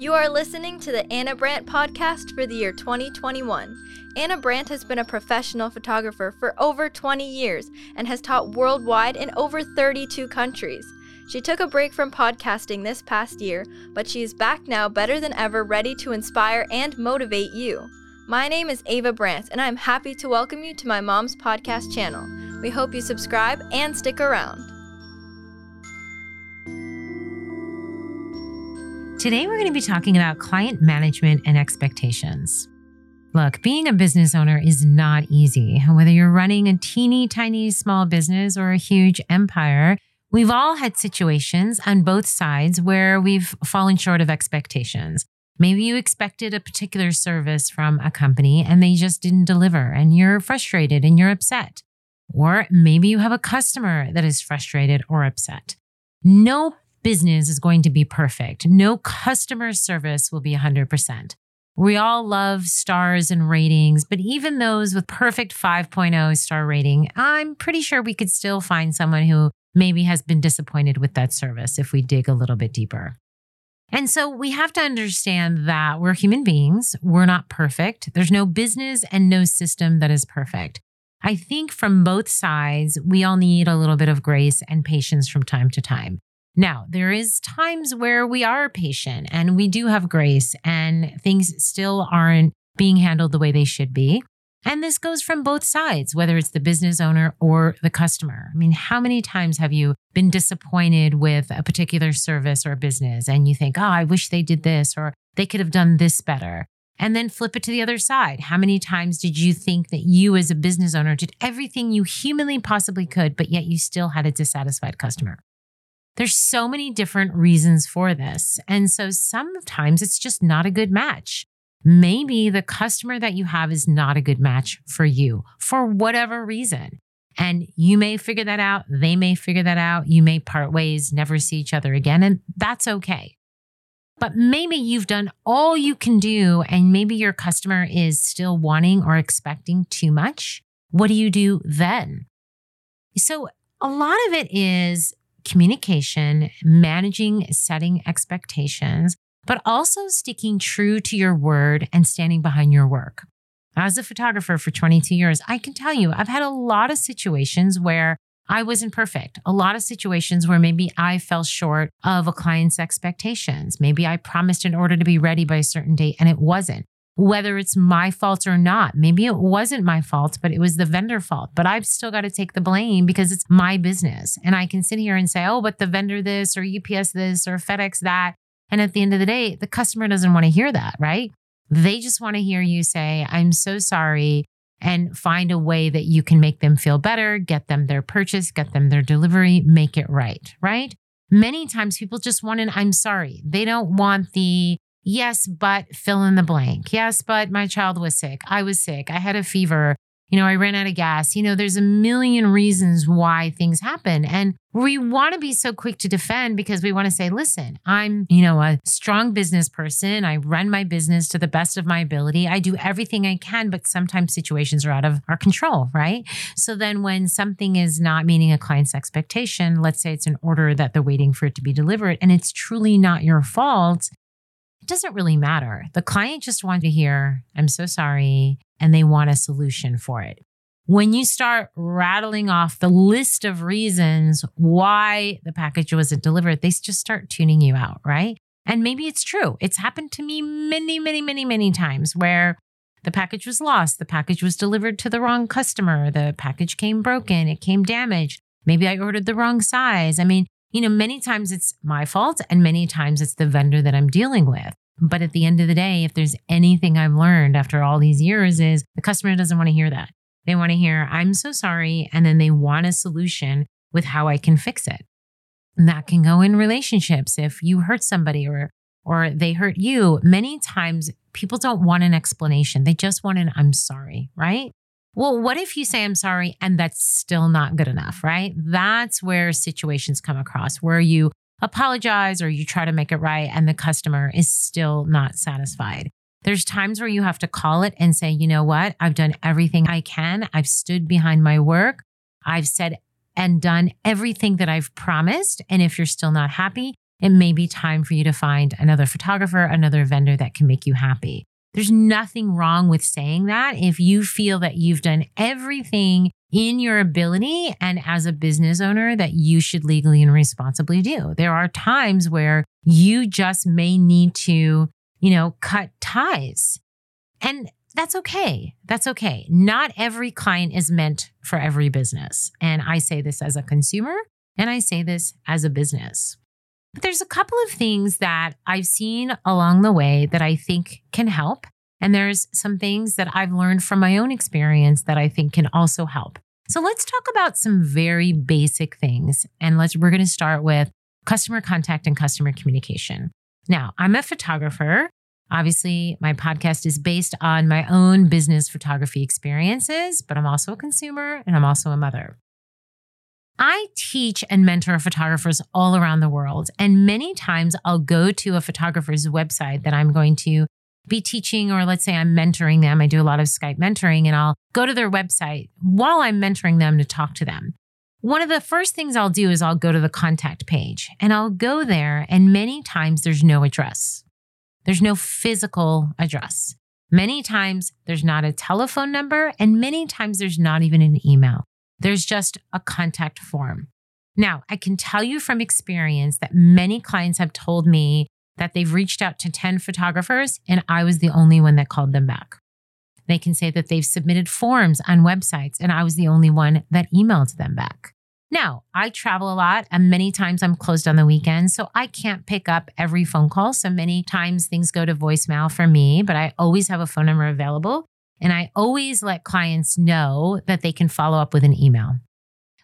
You are listening to the Ana Brandt podcast for the year 2021. Ana Brandt has been a professional photographer for over 20 years and has taught worldwide in over 32 countries. She took a break from podcasting this past year, but she is back now better than ever, ready to inspire and motivate you. My name is Ava Brandt, and I'm happy to welcome you to my mom's podcast channel. We hope you subscribe and stick around. Today, we're going to be talking about client management and expectations. Look, being a business owner is not easy. Whether you're running a teeny tiny small business or a huge empire, we've all had situations on both sides where we've fallen short of expectations. Maybe you expected a particular service from a company and they just didn't deliver, and you're frustrated and you're upset. Or maybe you have a customer that is frustrated or upset. No business is going to be perfect. No customer service will be 100%. We all love stars and ratings, but even those with perfect 5.0 star rating, I'm pretty sure we could still find someone who maybe has been disappointed with that service if we dig a little bit deeper. And so we have to understand that we're human beings. We're not perfect. There's no business and no system that is perfect. I think from both sides, we all need a little bit of grace and patience from time to time. Now, there is times where we are patient and we do have grace and things still aren't being handled the way they should be. And this goes from both sides, whether it's the business owner or the customer. I mean, how many times have you been disappointed with a particular service or business and you think, oh, I wish they did this or they could have done this better? And then flip it to the other side. How many times did you think that you, as a business owner, did everything you humanly possibly could, but yet you still had a dissatisfied customer? There's so many different reasons for this. And so sometimes it's just not a good match. Maybe the customer that you have is not a good match for you for whatever reason. And you may figure that out. They may figure that out. You may part ways, never see each other again. And that's okay. But maybe you've done all you can do, and maybe your customer is still wanting or expecting too much. What do you do then? So, a lot of it is communication, managing setting expectations, but also sticking true to your word and standing behind your work. As a photographer for 22 years, I can tell you I've had a lot of situations where I wasn't perfect. A lot of situations where maybe I fell short of a client's expectations. Maybe I promised an order to be ready by a certain date and it wasn't whether it's my fault or not. Maybe it wasn't my fault, but it was the vendor fault. But I've still got to take the blame because it's my business. And I can sit here and say, oh, but the vendor this or UPS this or FedEx that. And at the end of the day, the customer doesn't want to hear that, right? They just want to hear you say, I'm so sorry, and find a way that you can make them feel better, get them their purchase, get them their delivery, make it right, right? Many times people just want an I'm sorry. They don't want the Yes, but fill in the blank. Yes, but my child was sick. I was sick. I had a fever. You know, I ran out of gas. You know, there's a million reasons why things happen. And we want to be so quick to defend because we want to say, listen, I'm, you know, a strong business person. I run my business to the best of my ability. I do everything I can, but sometimes situations are out of our control, right? So then when something is not meeting a client's expectation, let's say it's an order that they're waiting for it to be delivered and it's truly not your fault, doesn't really matter. The client just wants to hear, I'm so sorry, and they want a solution for it. When you start rattling off the list of reasons why the package wasn't delivered, they just start tuning you out, right? And maybe it's true. It's happened to me many, many, many, many times where the package was lost, the package was delivered to the wrong customer, the package came broken, it came damaged. Maybe I ordered the wrong size. I mean, you know, many times it's my fault and many times it's the vendor that I'm dealing with. But at the end of the day, if there's anything I've learned after all these years is the customer doesn't want to hear that. They want to hear, I'm so sorry. And then they want a solution with how I can fix it. And that can go in relationships. If you hurt somebody or or they hurt you, many times people don't want an explanation. They just want an I'm sorry, right? Well, what if you say I'm sorry and that's still not good enough, right? That's where situations come across where you apologize or you try to make it right and the customer is still not satisfied. There's times where you have to call it and say, you know what? I've done everything I can. I've stood behind my work. I've said and done everything that I've promised. And if you're still not happy, it may be time for you to find another photographer, another vendor that can make you happy. There's nothing wrong with saying that if you feel that you've done everything in your ability and as a business owner that you should legally and responsibly do. There are times where you just may need to, you know, cut ties. And that's okay. That's okay. Not every client is meant for every business. And I say this as a consumer and I say this as a business. But there's a couple of things that I've seen along the way that I think can help. And there's some things that I've learned from my own experience that I think can also help. So let's talk about some very basic things. And let's we're going to start with customer contact and customer communication. Now, I'm a photographer. Obviously, my podcast is based on my own business photography experiences, but I'm also a consumer and I'm also a mother. I teach and mentor photographers all around the world. And many times I'll go to a photographer's website that I'm going to be teaching, or let's say I'm mentoring them. I do a lot of Skype mentoring, and I'll go to their website while I'm mentoring them to talk to them. One of the first things I'll do is I'll go to the contact page and I'll go there, and many times there's no address. There's no physical address. Many times there's not a telephone number, and many times there's not even an email. There's just a contact form. Now, I can tell you from experience that many clients have told me that they've reached out to 10 photographers and I was the only one that called them back. They can say that they've submitted forms on websites and I was the only one that emailed them back. Now, I travel a lot and many times I'm closed on the weekend, so I can't pick up every phone call. So many times things go to voicemail for me, but I always have a phone number available and I always let clients know that they can follow up with an email.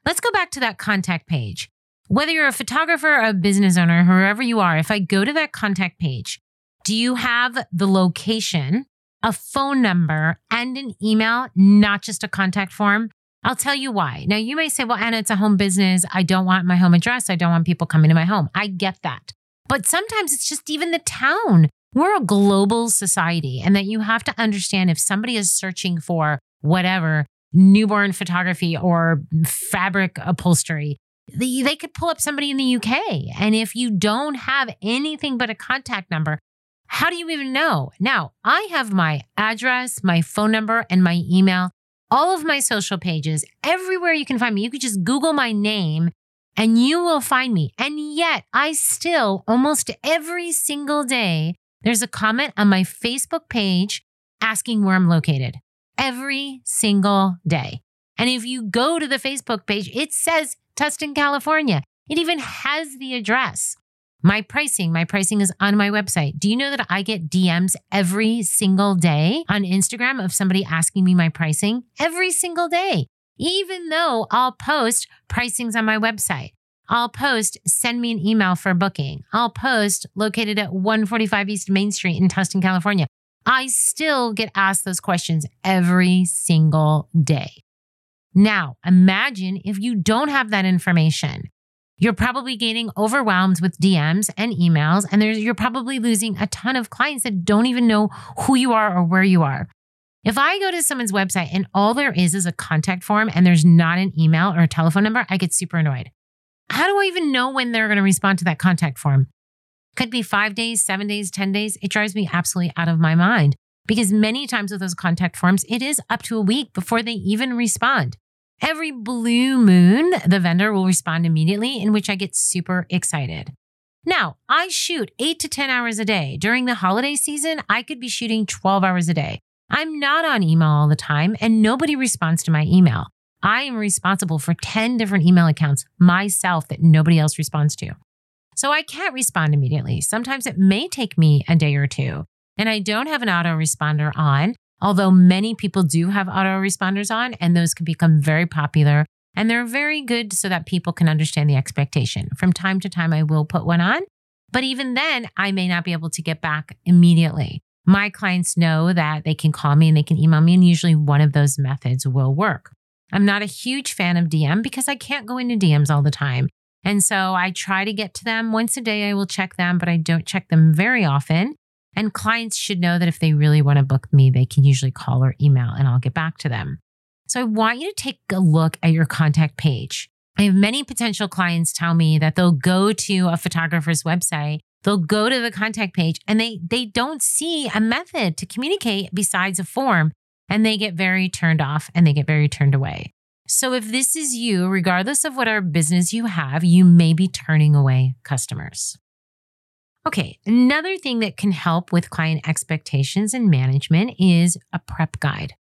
Let's go back to that contact page. Whether you're a photographer or a business owner, whoever you are, if I go to that contact page, do you have the location, a phone number, and an email, not just a contact form? I'll tell you why. Now, you may say, well, Ana, it's a home business. I don't want my home address. I don't want people coming to my home. I get that. But sometimes it's just even the town. We're a global society, and that you have to understand if somebody is searching for whatever newborn photography or fabric upholstery, they could pull up somebody in the UK. And if you don't have anything but a contact number, how do you even know? Now, I have my address, my phone number, and my email, all of my social pages, everywhere you can find me. You could just Google my name and you will find me. And yet, I still, almost every single day, there's a comment on my Facebook page asking where I'm located every single day. And if you go to the Facebook page, it says Tustin, California. It even has the address. My pricing, my pricing is on my website. Do you know that I get DMs every single day on Instagram of somebody asking me my pricing every single day? Even though I'll post pricings on my website. I'll post send me an email for booking. I'll post located at 145 East Main Street in Tustin, California. I still get asked those questions every single day. Now, imagine if you don't have that information. You're probably getting overwhelmed with DMs and emails, and you're probably losing a ton of clients that don't even know who you are or where you are. If I go to someone's website and all there is is a contact form and there's not an email or a telephone number, I get super annoyed. How do I even know when they're going to respond to that contact form? Could be five days, seven days, 10 days. It drives me absolutely out of my mind because many times with those contact forms, it is up to a week before they even respond. Every blue moon, the vendor will respond immediately, in which I get super excited. Now, I shoot eight to 10 hours a day. During the holiday season, I could be shooting 12 hours a day. I'm not on email all the time, and nobody responds to my email. I am responsible for 10 different email accounts myself that nobody else responds to. So I can't respond immediately. Sometimes it may take me a day or two. And I don't have an autoresponder on, although many people do have autoresponders on, and those can become very popular. And they're very good so that people can understand the expectation. From time to time, I will put one on, but even then, I may not be able to get back immediately. My clients know that they can call me and they can email me, and usually one of those methods will work. I'm not a huge fan of DM because I can't go into DMs all the time. And so I try to get to them once a day. I will check them, but I don't check them very often. And clients should know that if they really want to book me, they can usually call or email and I'll get back to them. So I want you to take a look at your contact page. I have many potential clients tell me that they'll go to a photographer's website, they'll go to the contact page and they they don't see a method to communicate besides a form and they get very turned off and they get very turned away. So if this is you, regardless of what our business you have, you may be turning away customers. Okay, another thing that can help with client expectations and management is a prep guide.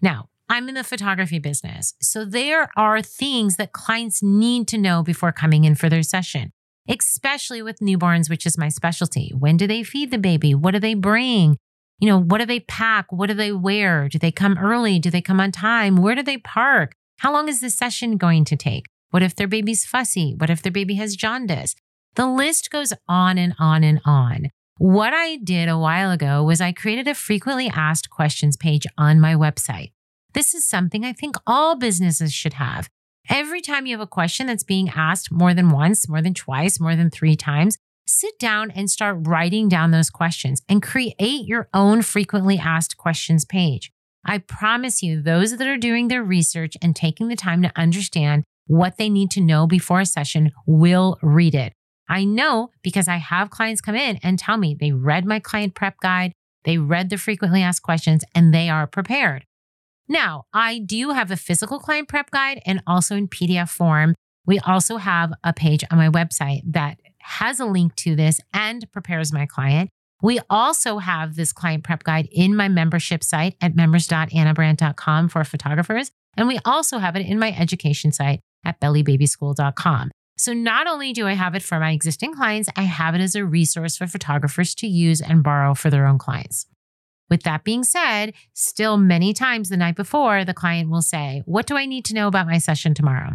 Now, I'm in the photography business, so there are things that clients need to know before coming in for their session, especially with newborns, which is my specialty. When do they feed the baby? What do they bring? You know, what do they pack? What do they wear? Do they come early? Do they come on time? Where do they park? How long is the session going to take? What if their baby's fussy? What if their baby has jaundice? The list goes on and on and on. What I did a while ago was I created a frequently asked questions page on my website. This is something I think all businesses should have. Every time you have a question that's being asked more than once, more than twice, more than three times, sit down and start writing down those questions and create your own frequently asked questions page. I promise you, those that are doing their research and taking the time to understand what they need to know before a session will read it. I know because I have clients come in and tell me they read my client prep guide, they read the frequently asked questions, and they are prepared. Now, I do have a physical client prep guide and also in PDF form. We also have a page on my website that has a link to this and prepares my client. We also have this client prep guide in my membership site at members.anabrandt.com for photographers. And we also have it in my education site at bellybabyschool.com. So not only do I have it for my existing clients, I have it as a resource for photographers to use and borrow for their own clients. With that being said, still many times the night before, the client will say, What do I need to know about my session tomorrow?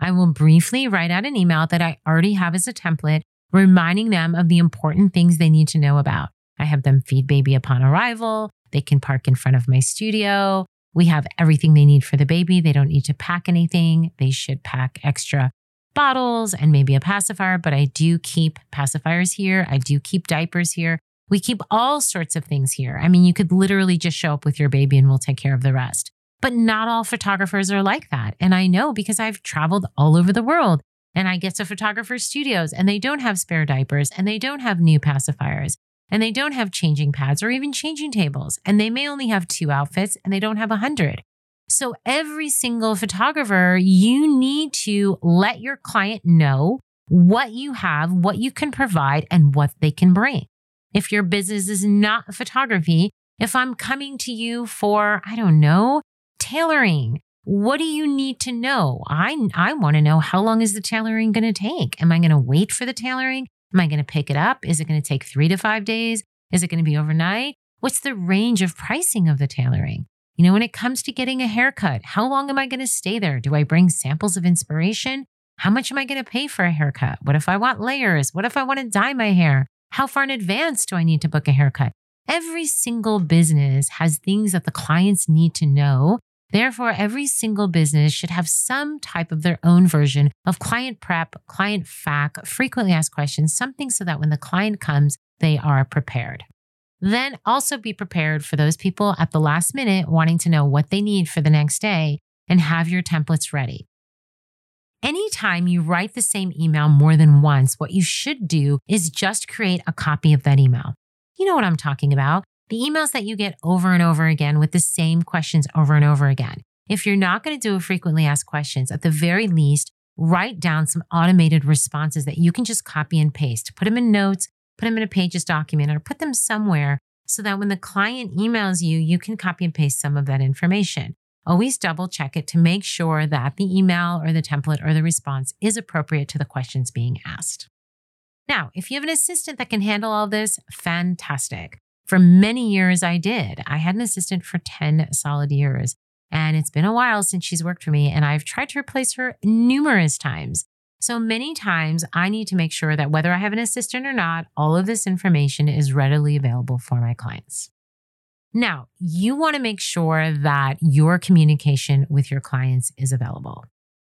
I will briefly write out an email that I already have as a template, reminding them of the important things they need to know about. I have them feed baby upon arrival. They can park in front of my studio. We have everything they need for the baby. They don't need to pack anything. They should pack extra bottles and maybe a pacifier, but I do keep pacifiers here. I do keep diapers here. We keep all sorts of things here. I mean, you could literally just show up with your baby and we'll take care of the rest. But not all photographers are like that. And I know because I've traveled all over the world and I get to photographers' studios and they don't have spare diapers and they don't have new pacifiers and they don't have changing pads or even changing tables. And they may only have two outfits and they don't have a hundred. So every single photographer, you need to let your client know what you have, what you can provide, and what they can bring. If your business is not photography, if I'm coming to you for, I don't know, tailoring, what do you need to know? I, I want to know how long is the tailoring going to take? Am I going to wait for the tailoring? Am I going to pick it up? Is it going to take three to five days? Is it going to be overnight? What's the range of pricing of the tailoring? You know, when it comes to getting a haircut, how long am I going to stay there? Do I bring samples of inspiration? How much am I going to pay for a haircut? What if I want layers? What if I want to dye my hair? How far in advance do I need to book a haircut? Every single business has things that the clients need to know. Therefore, every single business should have some type of their own version of client prep, client FAQ, frequently asked questions, something so that when the client comes, they are prepared. Then also be prepared for those people at the last minute wanting to know what they need for the next day and have your templates ready. Anytime you write the same email more than once, what you should do is just create a copy of that email. You know what I'm talking about. The emails that you get over and over again with the same questions over and over again. If you're not going to do a frequently asked questions, at the very least, write down some automated responses that you can just copy and paste. Put them in notes, put them in a pages document or put them somewhere so that when the client emails you, you can copy and paste some of that information. Always double check it to make sure that the email or the template or the response is appropriate to the questions being asked. Now, if you have an assistant that can handle all this, fantastic. For many years, I did. I had an assistant for 10 solid years, and it's been a while since she's worked for me, and I've tried to replace her numerous times. So many times I need to make sure that whether I have an assistant or not, all of this information is readily available for my clients. Now, you want to make sure that your communication with your clients is available,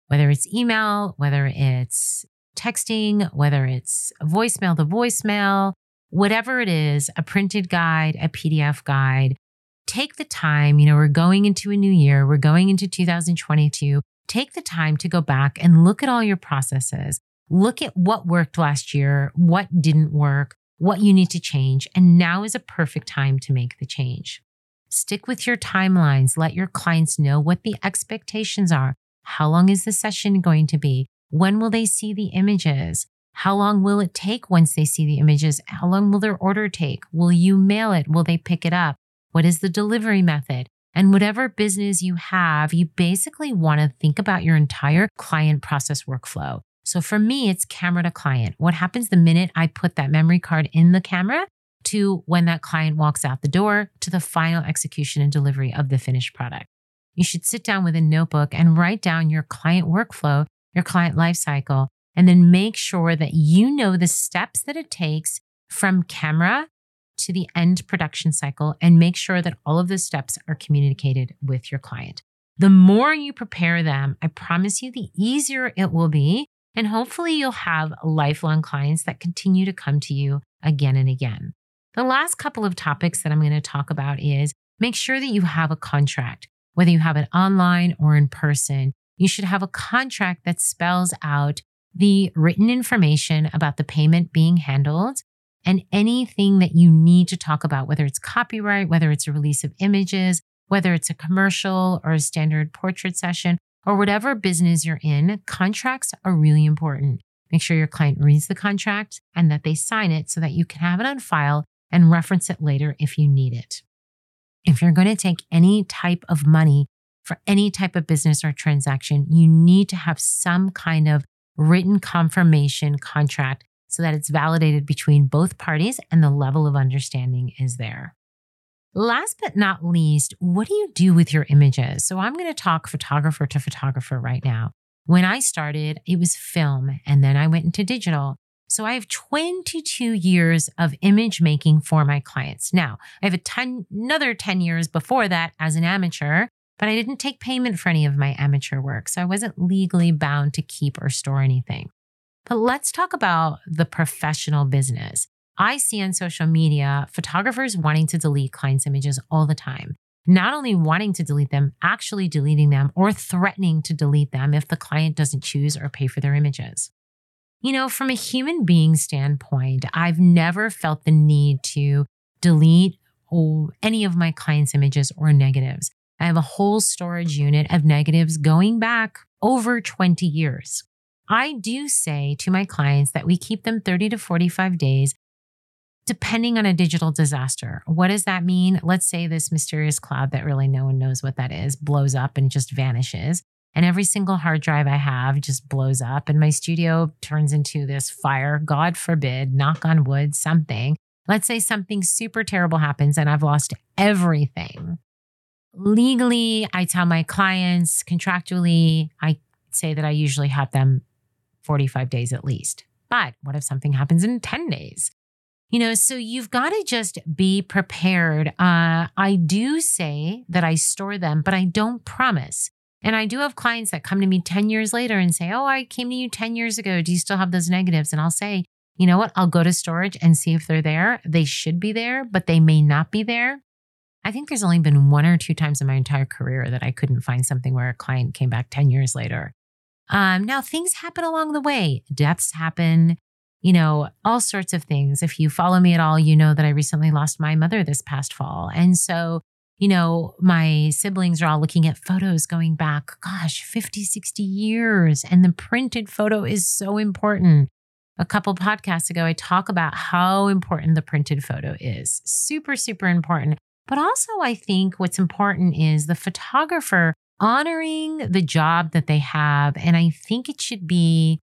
whether it's email, whether it's texting, whether it's voicemail to voicemail, whatever it is, a printed guide, a PDF guide. Take the time. You know, we're going into a new year, we're going into 2022. Take the time to go back and look at all your processes. Look at what worked last year, what didn't work, what you need to change. And now is a perfect time to make the change. Stick with your timelines. Let your clients know what the expectations are. How long is the session going to be? When will they see the images? How long will it take once they see the images? How long will their order take? Will you mail it? Will they pick it up? What is the delivery method? And whatever business you have, you basically want to think about your entire client process workflow. So for me, it's camera to client. What happens the minute I put that memory card in the camera to when that client walks out the door to the final execution and delivery of the finished product? You should sit down with a notebook and write down your client workflow, your client lifecycle, and then make sure that you know the steps that it takes from camera to the end production cycle and make sure that all of the steps are communicated with your client. The more you prepare them, I promise you, the easier it will be. And hopefully, you'll have lifelong clients that continue to come to you again and again. The last couple of topics that I'm going to talk about is make sure that you have a contract, whether you have it online or in person. You should have a contract that spells out the written information about the payment being handled and anything that you need to talk about, whether it's copyright, whether it's a release of images, whether it's a commercial or a standard portrait session, or whatever business you're in, contracts are really important. Make sure your client reads the contract and that they sign it so that you can have it on file and reference it later if you need it. If you're going to take any type of money for any type of business or transaction, you need to have some kind of written confirmation contract so that it's validated between both parties and the level of understanding is there. Last but not least, what do you do with your images? So I'm going to talk photographer to photographer right now. When I started, it was film, and then I went into digital. So I have 22 years of image making for my clients. Now, I have a ton, another 10 years before that as an amateur, but I didn't take payment for any of my amateur work. So I wasn't legally bound to keep or store anything. But let's talk about the professional business. I see on social media photographers wanting to delete clients' images all the time. Not only wanting to delete them, actually deleting them or threatening to delete them if the client doesn't choose or pay for their images. You know, from a human being standpoint, I've never felt the need to delete any of my clients' images or negatives. I have a whole storage unit of negatives going back over 20 years. I do say to my clients that we keep them 30 to 45 days, depending on a digital disaster. What does that mean? Let's say this mysterious cloud that really no one knows what that is blows up and just vanishes. And every single hard drive I have just blows up, and my studio turns into this fire. God forbid, knock on wood, something. Let's say something super terrible happens and I've lost everything. Legally, I tell my clients, contractually, I say that I usually have them 45 days at least. But what if something happens in 10 days? You know, so you've got to just be prepared. Uh, I do say that I store them, but I don't promise. And I do have clients that come to me 10 years later and say, Oh, I came to you 10 years ago. Do you still have those negatives? And I'll say, You know what? I'll go to storage and see if they're there. They should be there, but they may not be there. I think there's only been one or two times in my entire career that I couldn't find something where a client came back 10 years later um, now, things happen along the way, deaths happen, you know, all sorts of things. If you follow me at all, you know that I recently lost my mother this past fall. And so, you know, my siblings are all looking at photos going back, gosh, 50, 60 years. And the printed photo is so important. A couple podcasts ago, I talk about how important the printed photo is. Super, super important. But also, I think what's important is the photographer honoring the job that they have. And I think it should be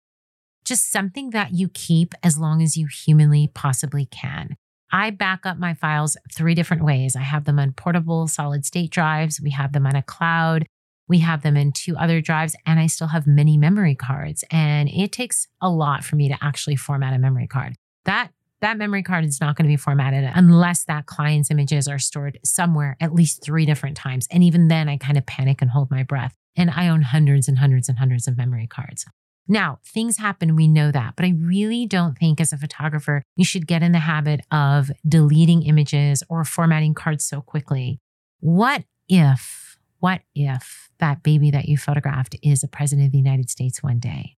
just something that you keep as long as you humanly possibly can. I back up my files three different ways. I have them on portable solid state drives, we have them on a cloud, we have them in two other drives, and I still have many memory cards. And it takes a lot for me to actually format a memory card. That that memory card is not going to be formatted unless that client's images are stored somewhere at least three different times. And even then, I kind of panic and hold my breath. And I own hundreds and hundreds and hundreds of memory cards. Now, things happen, we know that, but I really don't think as a photographer, you should get in the habit of deleting images or formatting cards so quickly. What if, what if that baby that you photographed is a president of the United States one day?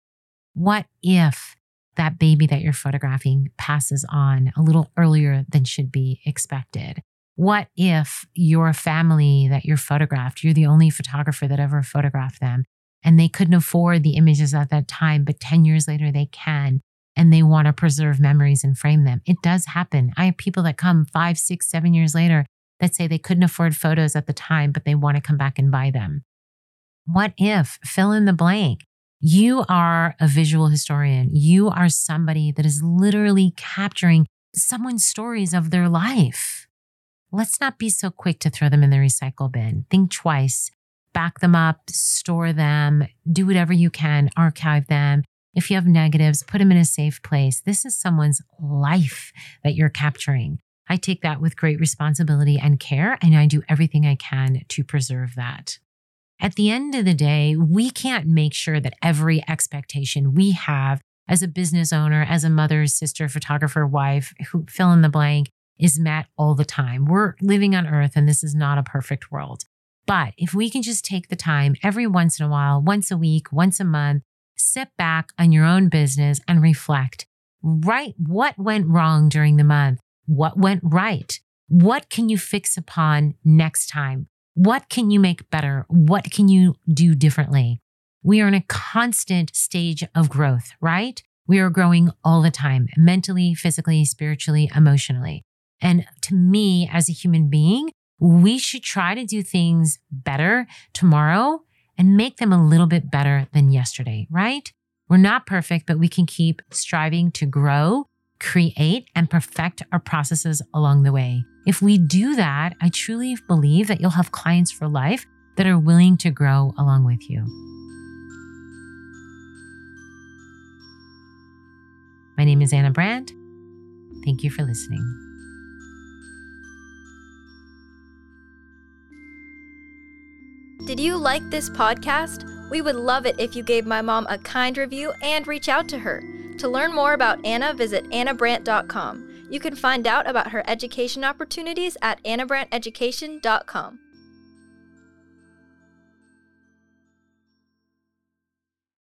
What if that baby that you're photographing passes on a little earlier than should be expected? What if your family that you're photographed, you're the only photographer that ever photographed them, and they couldn't afford the images at that time, but 10 years later they can, and they want to preserve memories and frame them? It does happen. I have people that come five, six, seven years later that say they couldn't afford photos at the time, but they want to come back and buy them. What if, fill in the blank, you are a visual historian. You are somebody that is literally capturing someone's stories of their life. Let's not be so quick to throw them in the recycle bin. Think twice, back them up, store them, do whatever you can, archive them. If you have negatives, put them in a safe place. This is someone's life that you're capturing. I take that with great responsibility and care, and I do everything I can to preserve that. At the end of the day, we can't make sure that every expectation we have as a business owner, as a mother, sister, photographer, wife, who fill in the blank, is met all the time. We're living on earth and this is not a perfect world. But if we can just take the time every once in a while, once a week, once a month, sit back on your own business and reflect, right? What went wrong during the month? What went right? What can you fix upon next time? What can you make better? What can you do differently? We are in a constant stage of growth, right? We are growing all the time, mentally, physically, spiritually, emotionally. And to me, as a human being, we should try to do things better tomorrow and make them a little bit better than yesterday, right? We're not perfect, but we can keep striving to grow create, and perfect our processes along the way. If we do that, I truly believe that you'll have clients for life that are willing to grow along with you. My name is Ana Brandt. Thank you for listening. Did you like this podcast? We would love it if you gave my mom a kind review and reach out to her. To learn more about Ana, visit anabrandt.com. You can find out about her education opportunities at anabrandteducation.com.